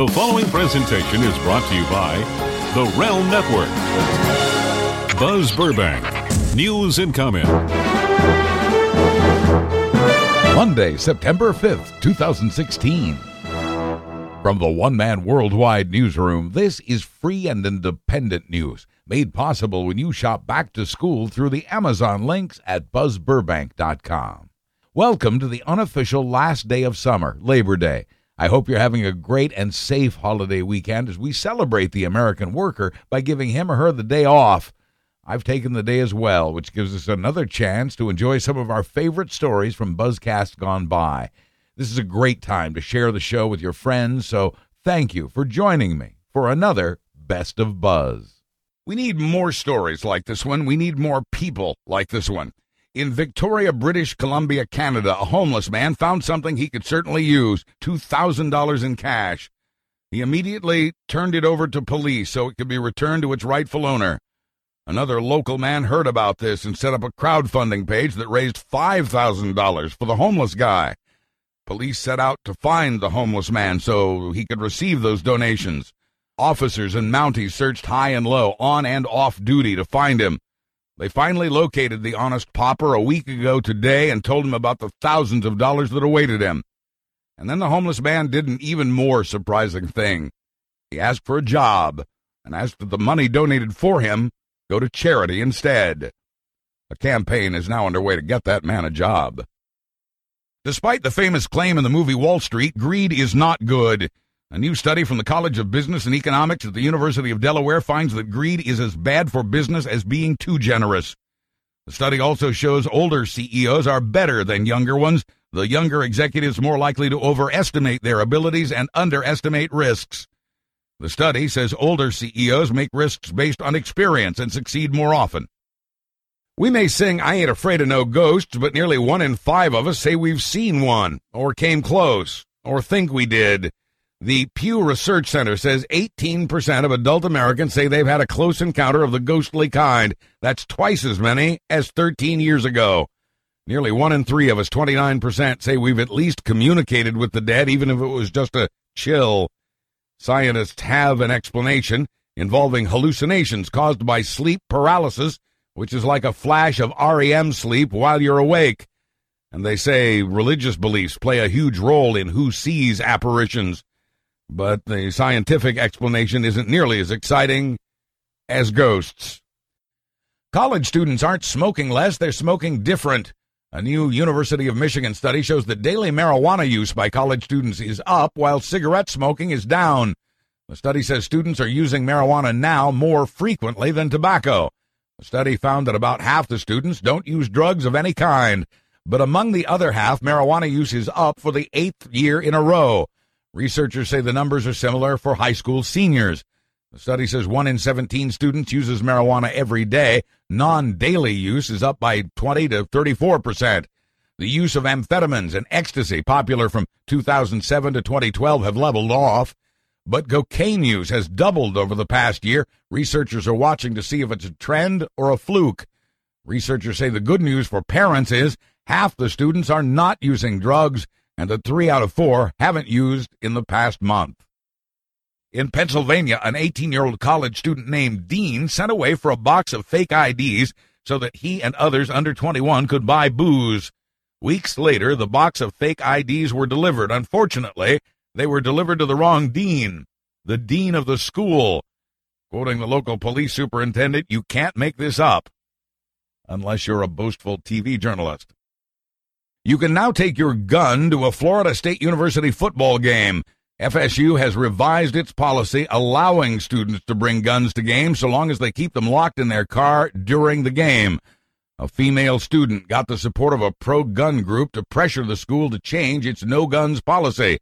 The following presentation is brought to you by The Realm Network. Buzz Burbank, news and comment. Monday, September 5th, 2016. From the One Man Worldwide Newsroom, this is free and independent news made possible when you shop back to school through the Amazon links at buzzburbank.com. Welcome to the unofficial last day of summer, Labor Day. I hope you're having a great and safe holiday weekend as we celebrate the American worker by giving him or her the day off. I've taken the day as well, which gives us another chance to enjoy some of our favorite stories from Buzzcast gone by. This is a great time to share the show with your friends, so thank you for joining me for another Best of Buzz. We need more stories like this one. We need more people like this one. In Victoria, British Columbia, Canada, a homeless man found something he could certainly use $2,000 in cash. He immediately turned it over to police so it could be returned to its rightful owner. Another local man heard about this and set up a crowdfunding page that raised $5,000 for the homeless guy. Police set out to find the homeless man so he could receive those donations. Officers and Mounties searched high and low, on and off duty to find him. They finally located the honest pauper a week ago today and told him about the thousands of dollars that awaited him. And then the homeless man did an even more surprising thing. He asked for a job and asked that the money donated for him go to charity instead. A campaign is now underway to get that man a job. Despite the famous claim in the movie Wall Street, greed is not good. A new study from the College of Business and Economics at the University of Delaware finds that greed is as bad for business as being too generous. The study also shows older CEOs are better than younger ones, the younger executives more likely to overestimate their abilities and underestimate risks. The study says older CEOs make risks based on experience and succeed more often. We may sing I Ain't Afraid of No Ghosts, but nearly one in five of us say we've seen one, or came close, or think we did. The Pew Research Center says 18% of adult Americans say they've had a close encounter of the ghostly kind. That's twice as many as 13 years ago. Nearly one in three of us, 29%, say we've at least communicated with the dead, even if it was just a chill. Scientists have an explanation involving hallucinations caused by sleep paralysis which is like a flash of REM sleep while you're awake. And they say religious beliefs play a huge role in who sees apparitions. But the scientific explanation isn't nearly as exciting as ghosts. College students aren't smoking less, they're smoking different. A new University of Michigan study shows that daily marijuana use by college students is up while cigarette smoking is down. The study says students are using marijuana now more frequently than tobacco. The study found that about half the students don't use drugs of any kind, but among the other half, marijuana use is up for the eighth year in a row. Researchers say the numbers are similar for high school seniors. The study says 1 in 17 students uses marijuana every day. Non daily use is up by 20 to 34 percent. The use of amphetamines and ecstasy, popular from 2007 to 2012, have leveled off. But cocaine use has doubled over the past year. Researchers are watching to see if it's a trend or a fluke. Researchers say the good news for parents is half the students are not using drugs, and that three out of four haven't used in the past month. In Pennsylvania, an 18 year old college student named Dean sent away for a box of fake IDs so that he and others under 21 could buy booze. Weeks later, the box of fake IDs were delivered. Unfortunately, they were delivered to the wrong dean, the dean of the school. Quoting the local police superintendent, you can't make this up. Unless you're a boastful TV journalist. You can now take your gun to a Florida State University football game. FSU has revised its policy allowing students to bring guns to games so long as they keep them locked in their car during the game. A female student got the support of a pro gun group to pressure the school to change its no guns policy.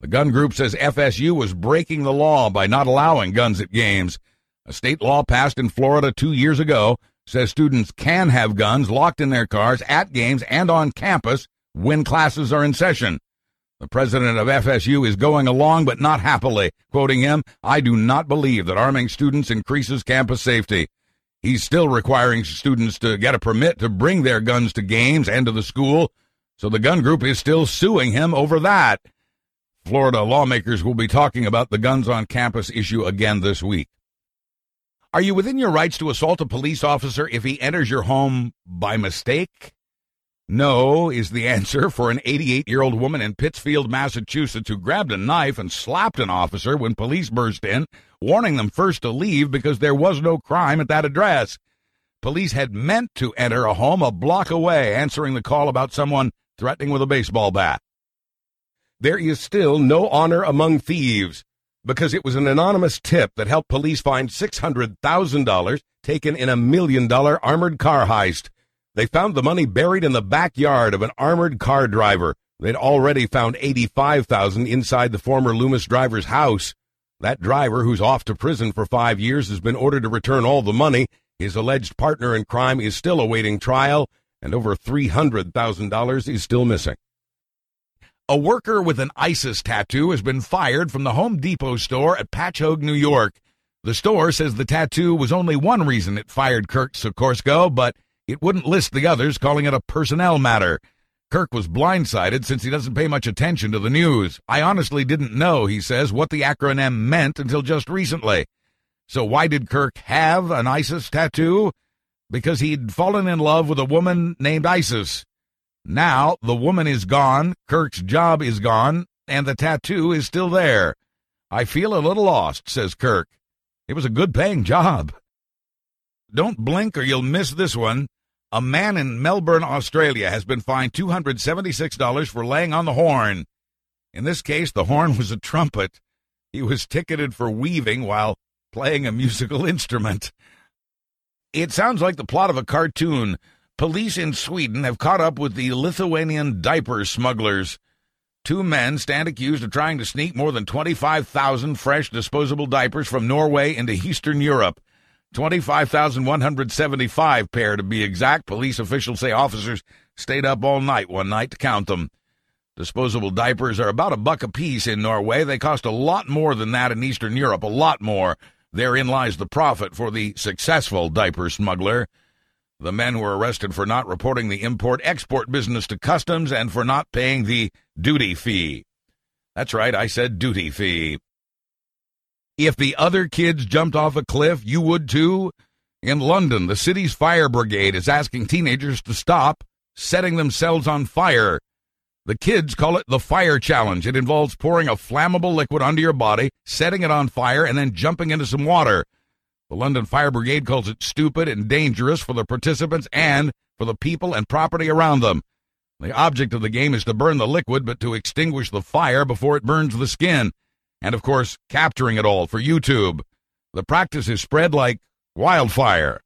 The gun group says FSU was breaking the law by not allowing guns at games. A state law passed in Florida two years ago says students can have guns locked in their cars at games and on campus when classes are in session. The president of FSU is going along, but not happily. Quoting him, I do not believe that arming students increases campus safety. He's still requiring students to get a permit to bring their guns to games and to the school, so the gun group is still suing him over that. Florida lawmakers will be talking about the guns on campus issue again this week. Are you within your rights to assault a police officer if he enters your home by mistake? No, is the answer for an 88 year old woman in Pittsfield, Massachusetts, who grabbed a knife and slapped an officer when police burst in, warning them first to leave because there was no crime at that address. Police had meant to enter a home a block away, answering the call about someone threatening with a baseball bat. There is still no honor among thieves because it was an anonymous tip that helped police find $600,000 taken in a million dollar armored car heist. They found the money buried in the backyard of an armored car driver. They'd already found 85,000 inside the former Loomis driver's house. That driver, who's off to prison for 5 years, has been ordered to return all the money. His alleged partner in crime is still awaiting trial, and over $300,000 is still missing. A worker with an ISIS tattoo has been fired from the Home Depot store at Patchogue, New York. The store says the tattoo was only one reason it fired Kirk Sikorsko, but it wouldn't list the others, calling it a personnel matter. Kirk was blindsided since he doesn't pay much attention to the news. I honestly didn't know, he says, what the acronym meant until just recently. So why did Kirk have an ISIS tattoo? Because he'd fallen in love with a woman named Isis. Now the woman is gone, Kirk's job is gone, and the tattoo is still there. I feel a little lost, says Kirk. It was a good paying job. Don't blink or you'll miss this one. A man in Melbourne, Australia has been fined $276 for laying on the horn. In this case, the horn was a trumpet. He was ticketed for weaving while playing a musical instrument. It sounds like the plot of a cartoon. Police in Sweden have caught up with the Lithuanian diaper smugglers. Two men stand accused of trying to sneak more than 25,000 fresh disposable diapers from Norway into Eastern Europe. 25,175 pair to be exact. Police officials say officers stayed up all night one night to count them. Disposable diapers are about a buck apiece in Norway. They cost a lot more than that in Eastern Europe, a lot more. Therein lies the profit for the successful diaper smuggler. The men were arrested for not reporting the import export business to customs and for not paying the duty fee. That's right, I said duty fee. If the other kids jumped off a cliff, you would too. In London, the city's fire brigade is asking teenagers to stop setting themselves on fire. The kids call it the fire challenge. It involves pouring a flammable liquid onto your body, setting it on fire, and then jumping into some water. The London Fire Brigade calls it stupid and dangerous for the participants and for the people and property around them. The object of the game is to burn the liquid, but to extinguish the fire before it burns the skin and of course, capturing it all for YouTube. The practice is spread like wildfire.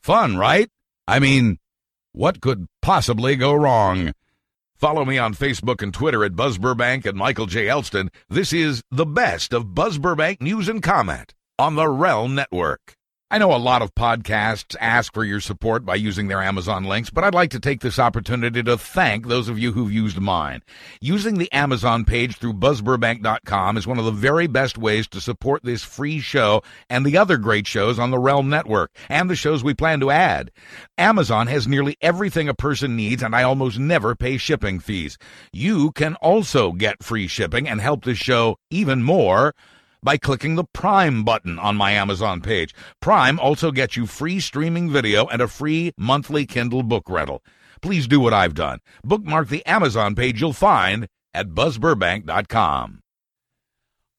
Fun, right? I mean, what could possibly go wrong? Follow me on Facebook and Twitter at Buzz Burbank and Michael J. Elston. This is the best of Buzz Burbank news and comment on the Realm Network. I know a lot of podcasts ask for your support by using their Amazon links, but I'd like to take this opportunity to thank those of you who've used mine. Using the Amazon page through buzzburbank.com is one of the very best ways to support this free show and the other great shows on the Realm Network and the shows we plan to add. Amazon has nearly everything a person needs, and I almost never pay shipping fees. You can also get free shipping and help this show even more by clicking the Prime button on my Amazon page. Prime also gets you free streaming video and a free monthly Kindle book rental. Please do what I've done. Bookmark the Amazon page you'll find at buzzburbank.com.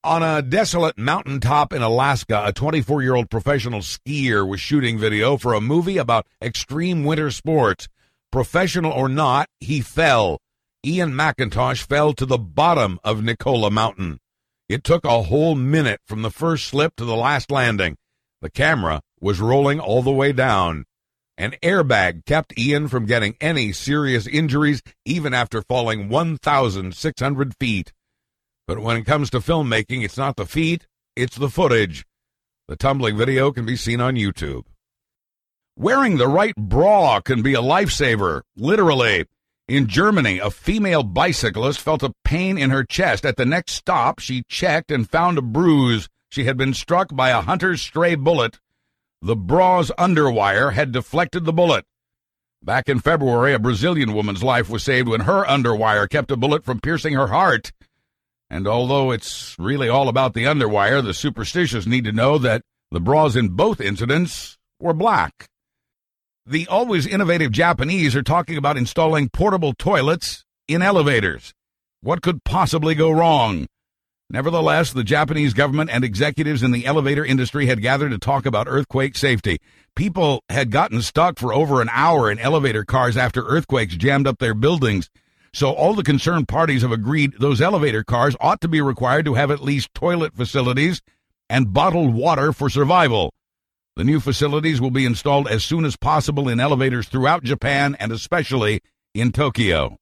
On a desolate mountaintop in Alaska, a 24 year old professional skier was shooting video for a movie about extreme winter sports. Professional or not, he fell. Ian McIntosh fell to the bottom of Nicola Mountain. It took a whole minute from the first slip to the last landing. The camera was rolling all the way down. An airbag kept Ian from getting any serious injuries even after falling 1,600 feet. But when it comes to filmmaking, it's not the feet, it's the footage. The tumbling video can be seen on YouTube. Wearing the right bra can be a lifesaver, literally. In Germany, a female bicyclist felt a pain in her chest. At the next stop, she checked and found a bruise. She had been struck by a hunter's stray bullet. The bra's underwire had deflected the bullet. Back in February, a Brazilian woman's life was saved when her underwire kept a bullet from piercing her heart. And although it's really all about the underwire, the superstitious need to know that the bras in both incidents were black. The always innovative Japanese are talking about installing portable toilets in elevators. What could possibly go wrong? Nevertheless, the Japanese government and executives in the elevator industry had gathered to talk about earthquake safety. People had gotten stuck for over an hour in elevator cars after earthquakes jammed up their buildings. So all the concerned parties have agreed those elevator cars ought to be required to have at least toilet facilities and bottled water for survival. The new facilities will be installed as soon as possible in elevators throughout Japan and especially in Tokyo.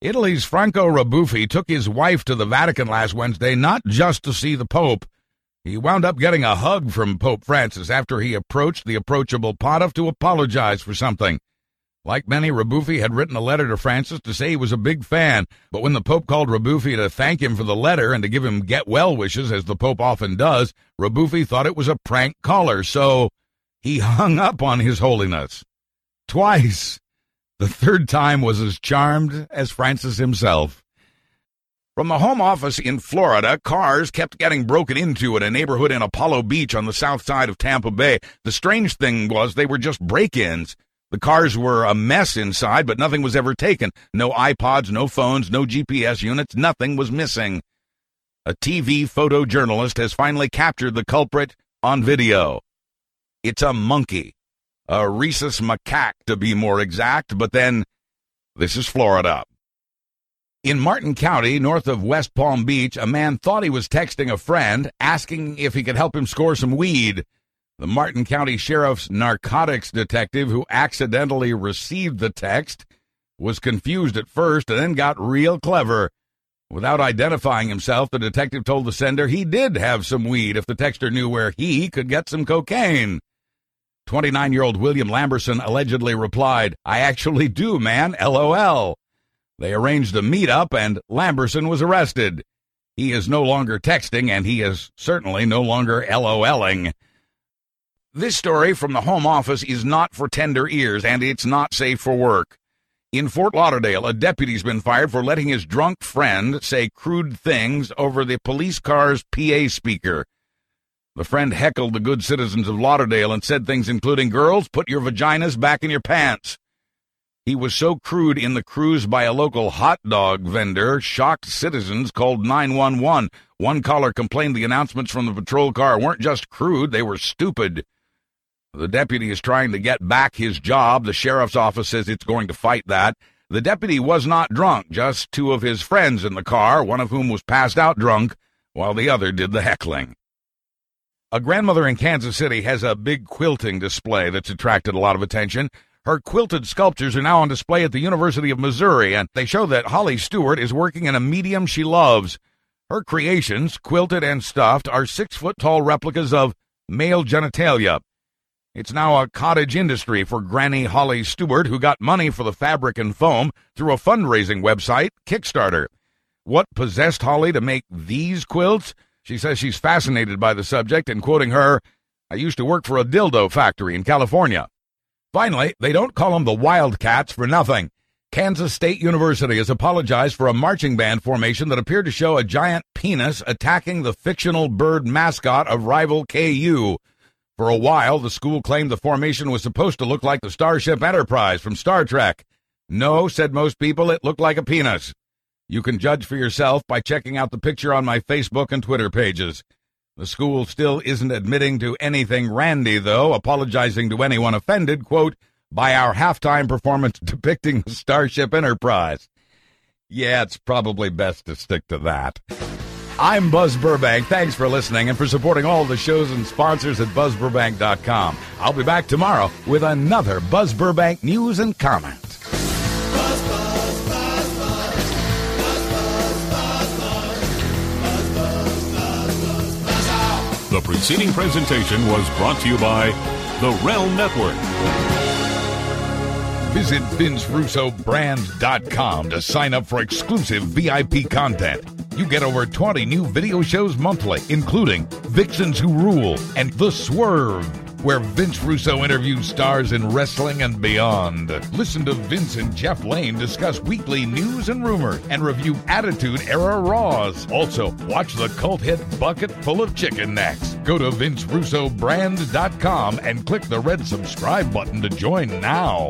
Italy's Franco Rabuffi took his wife to the Vatican last Wednesday not just to see the Pope. He wound up getting a hug from Pope Francis after he approached the approachable pontiff to apologize for something. Like many, Rabuffi had written a letter to Francis to say he was a big fan, but when the Pope called Rabuffi to thank him for the letter and to give him get well wishes, as the Pope often does, Rabuffi thought it was a prank caller, so he hung up on His Holiness. Twice. The third time was as charmed as Francis himself. From the home office in Florida, cars kept getting broken into at a neighborhood in Apollo Beach on the south side of Tampa Bay. The strange thing was they were just break ins. The cars were a mess inside, but nothing was ever taken. No iPods, no phones, no GPS units, nothing was missing. A TV photojournalist has finally captured the culprit on video. It's a monkey a rhesus macaque to be more exact, but then this is Florida. In Martin County, north of West Palm Beach, a man thought he was texting a friend asking if he could help him score some weed. The Martin County Sheriff's narcotics detective, who accidentally received the text, was confused at first and then got real clever. Without identifying himself, the detective told the sender he did have some weed if the texter knew where he could get some cocaine. 29 year old William Lamberson allegedly replied, I actually do, man, lol. They arranged a meetup and Lamberson was arrested. He is no longer texting and he is certainly no longer LOLing. This story from the Home Office is not for tender ears and it's not safe for work. In Fort Lauderdale, a deputy's been fired for letting his drunk friend say crude things over the police car's PA speaker. The friend heckled the good citizens of Lauderdale and said things including, Girls, put your vaginas back in your pants. He was so crude in the cruise by a local hot dog vendor, shocked citizens called 911. One caller complained the announcements from the patrol car weren't just crude, they were stupid. The deputy is trying to get back his job. The sheriff's office says it's going to fight that. The deputy was not drunk, just two of his friends in the car, one of whom was passed out drunk, while the other did the heckling. A grandmother in Kansas City has a big quilting display that's attracted a lot of attention. Her quilted sculptures are now on display at the University of Missouri, and they show that Holly Stewart is working in a medium she loves. Her creations, quilted and stuffed, are six foot tall replicas of male genitalia. It's now a cottage industry for Granny Holly Stewart, who got money for the fabric and foam through a fundraising website, Kickstarter. What possessed Holly to make these quilts? She says she's fascinated by the subject and quoting her, I used to work for a dildo factory in California. Finally, they don't call them the Wildcats for nothing. Kansas State University has apologized for a marching band formation that appeared to show a giant penis attacking the fictional bird mascot of rival KU. For a while, the school claimed the formation was supposed to look like the Starship Enterprise from Star Trek. No, said most people, it looked like a penis. You can judge for yourself by checking out the picture on my Facebook and Twitter pages. The school still isn't admitting to anything randy, though, apologizing to anyone offended, quote, by our halftime performance depicting the Starship Enterprise. Yeah, it's probably best to stick to that. I'm Buzz Burbank. Thanks for listening and for supporting all the shows and sponsors at BuzzBurbank.com. I'll be back tomorrow with another Buzz Burbank news and comment. The preceding presentation was brought to you by the Realm Network. Visit VinceRussoBrand.com to sign up for exclusive VIP content. You get over 20 new video shows monthly, including Vixens Who Rule and The Swerve. where Vince Russo interviews stars in wrestling and beyond. Listen to Vince and Jeff Lane discuss weekly news and rumors and review Attitude Era Raws. Also, watch the cult hit Bucket Full of Chicken next. Go to VinceRussoBrand.com and click the red subscribe button to join now.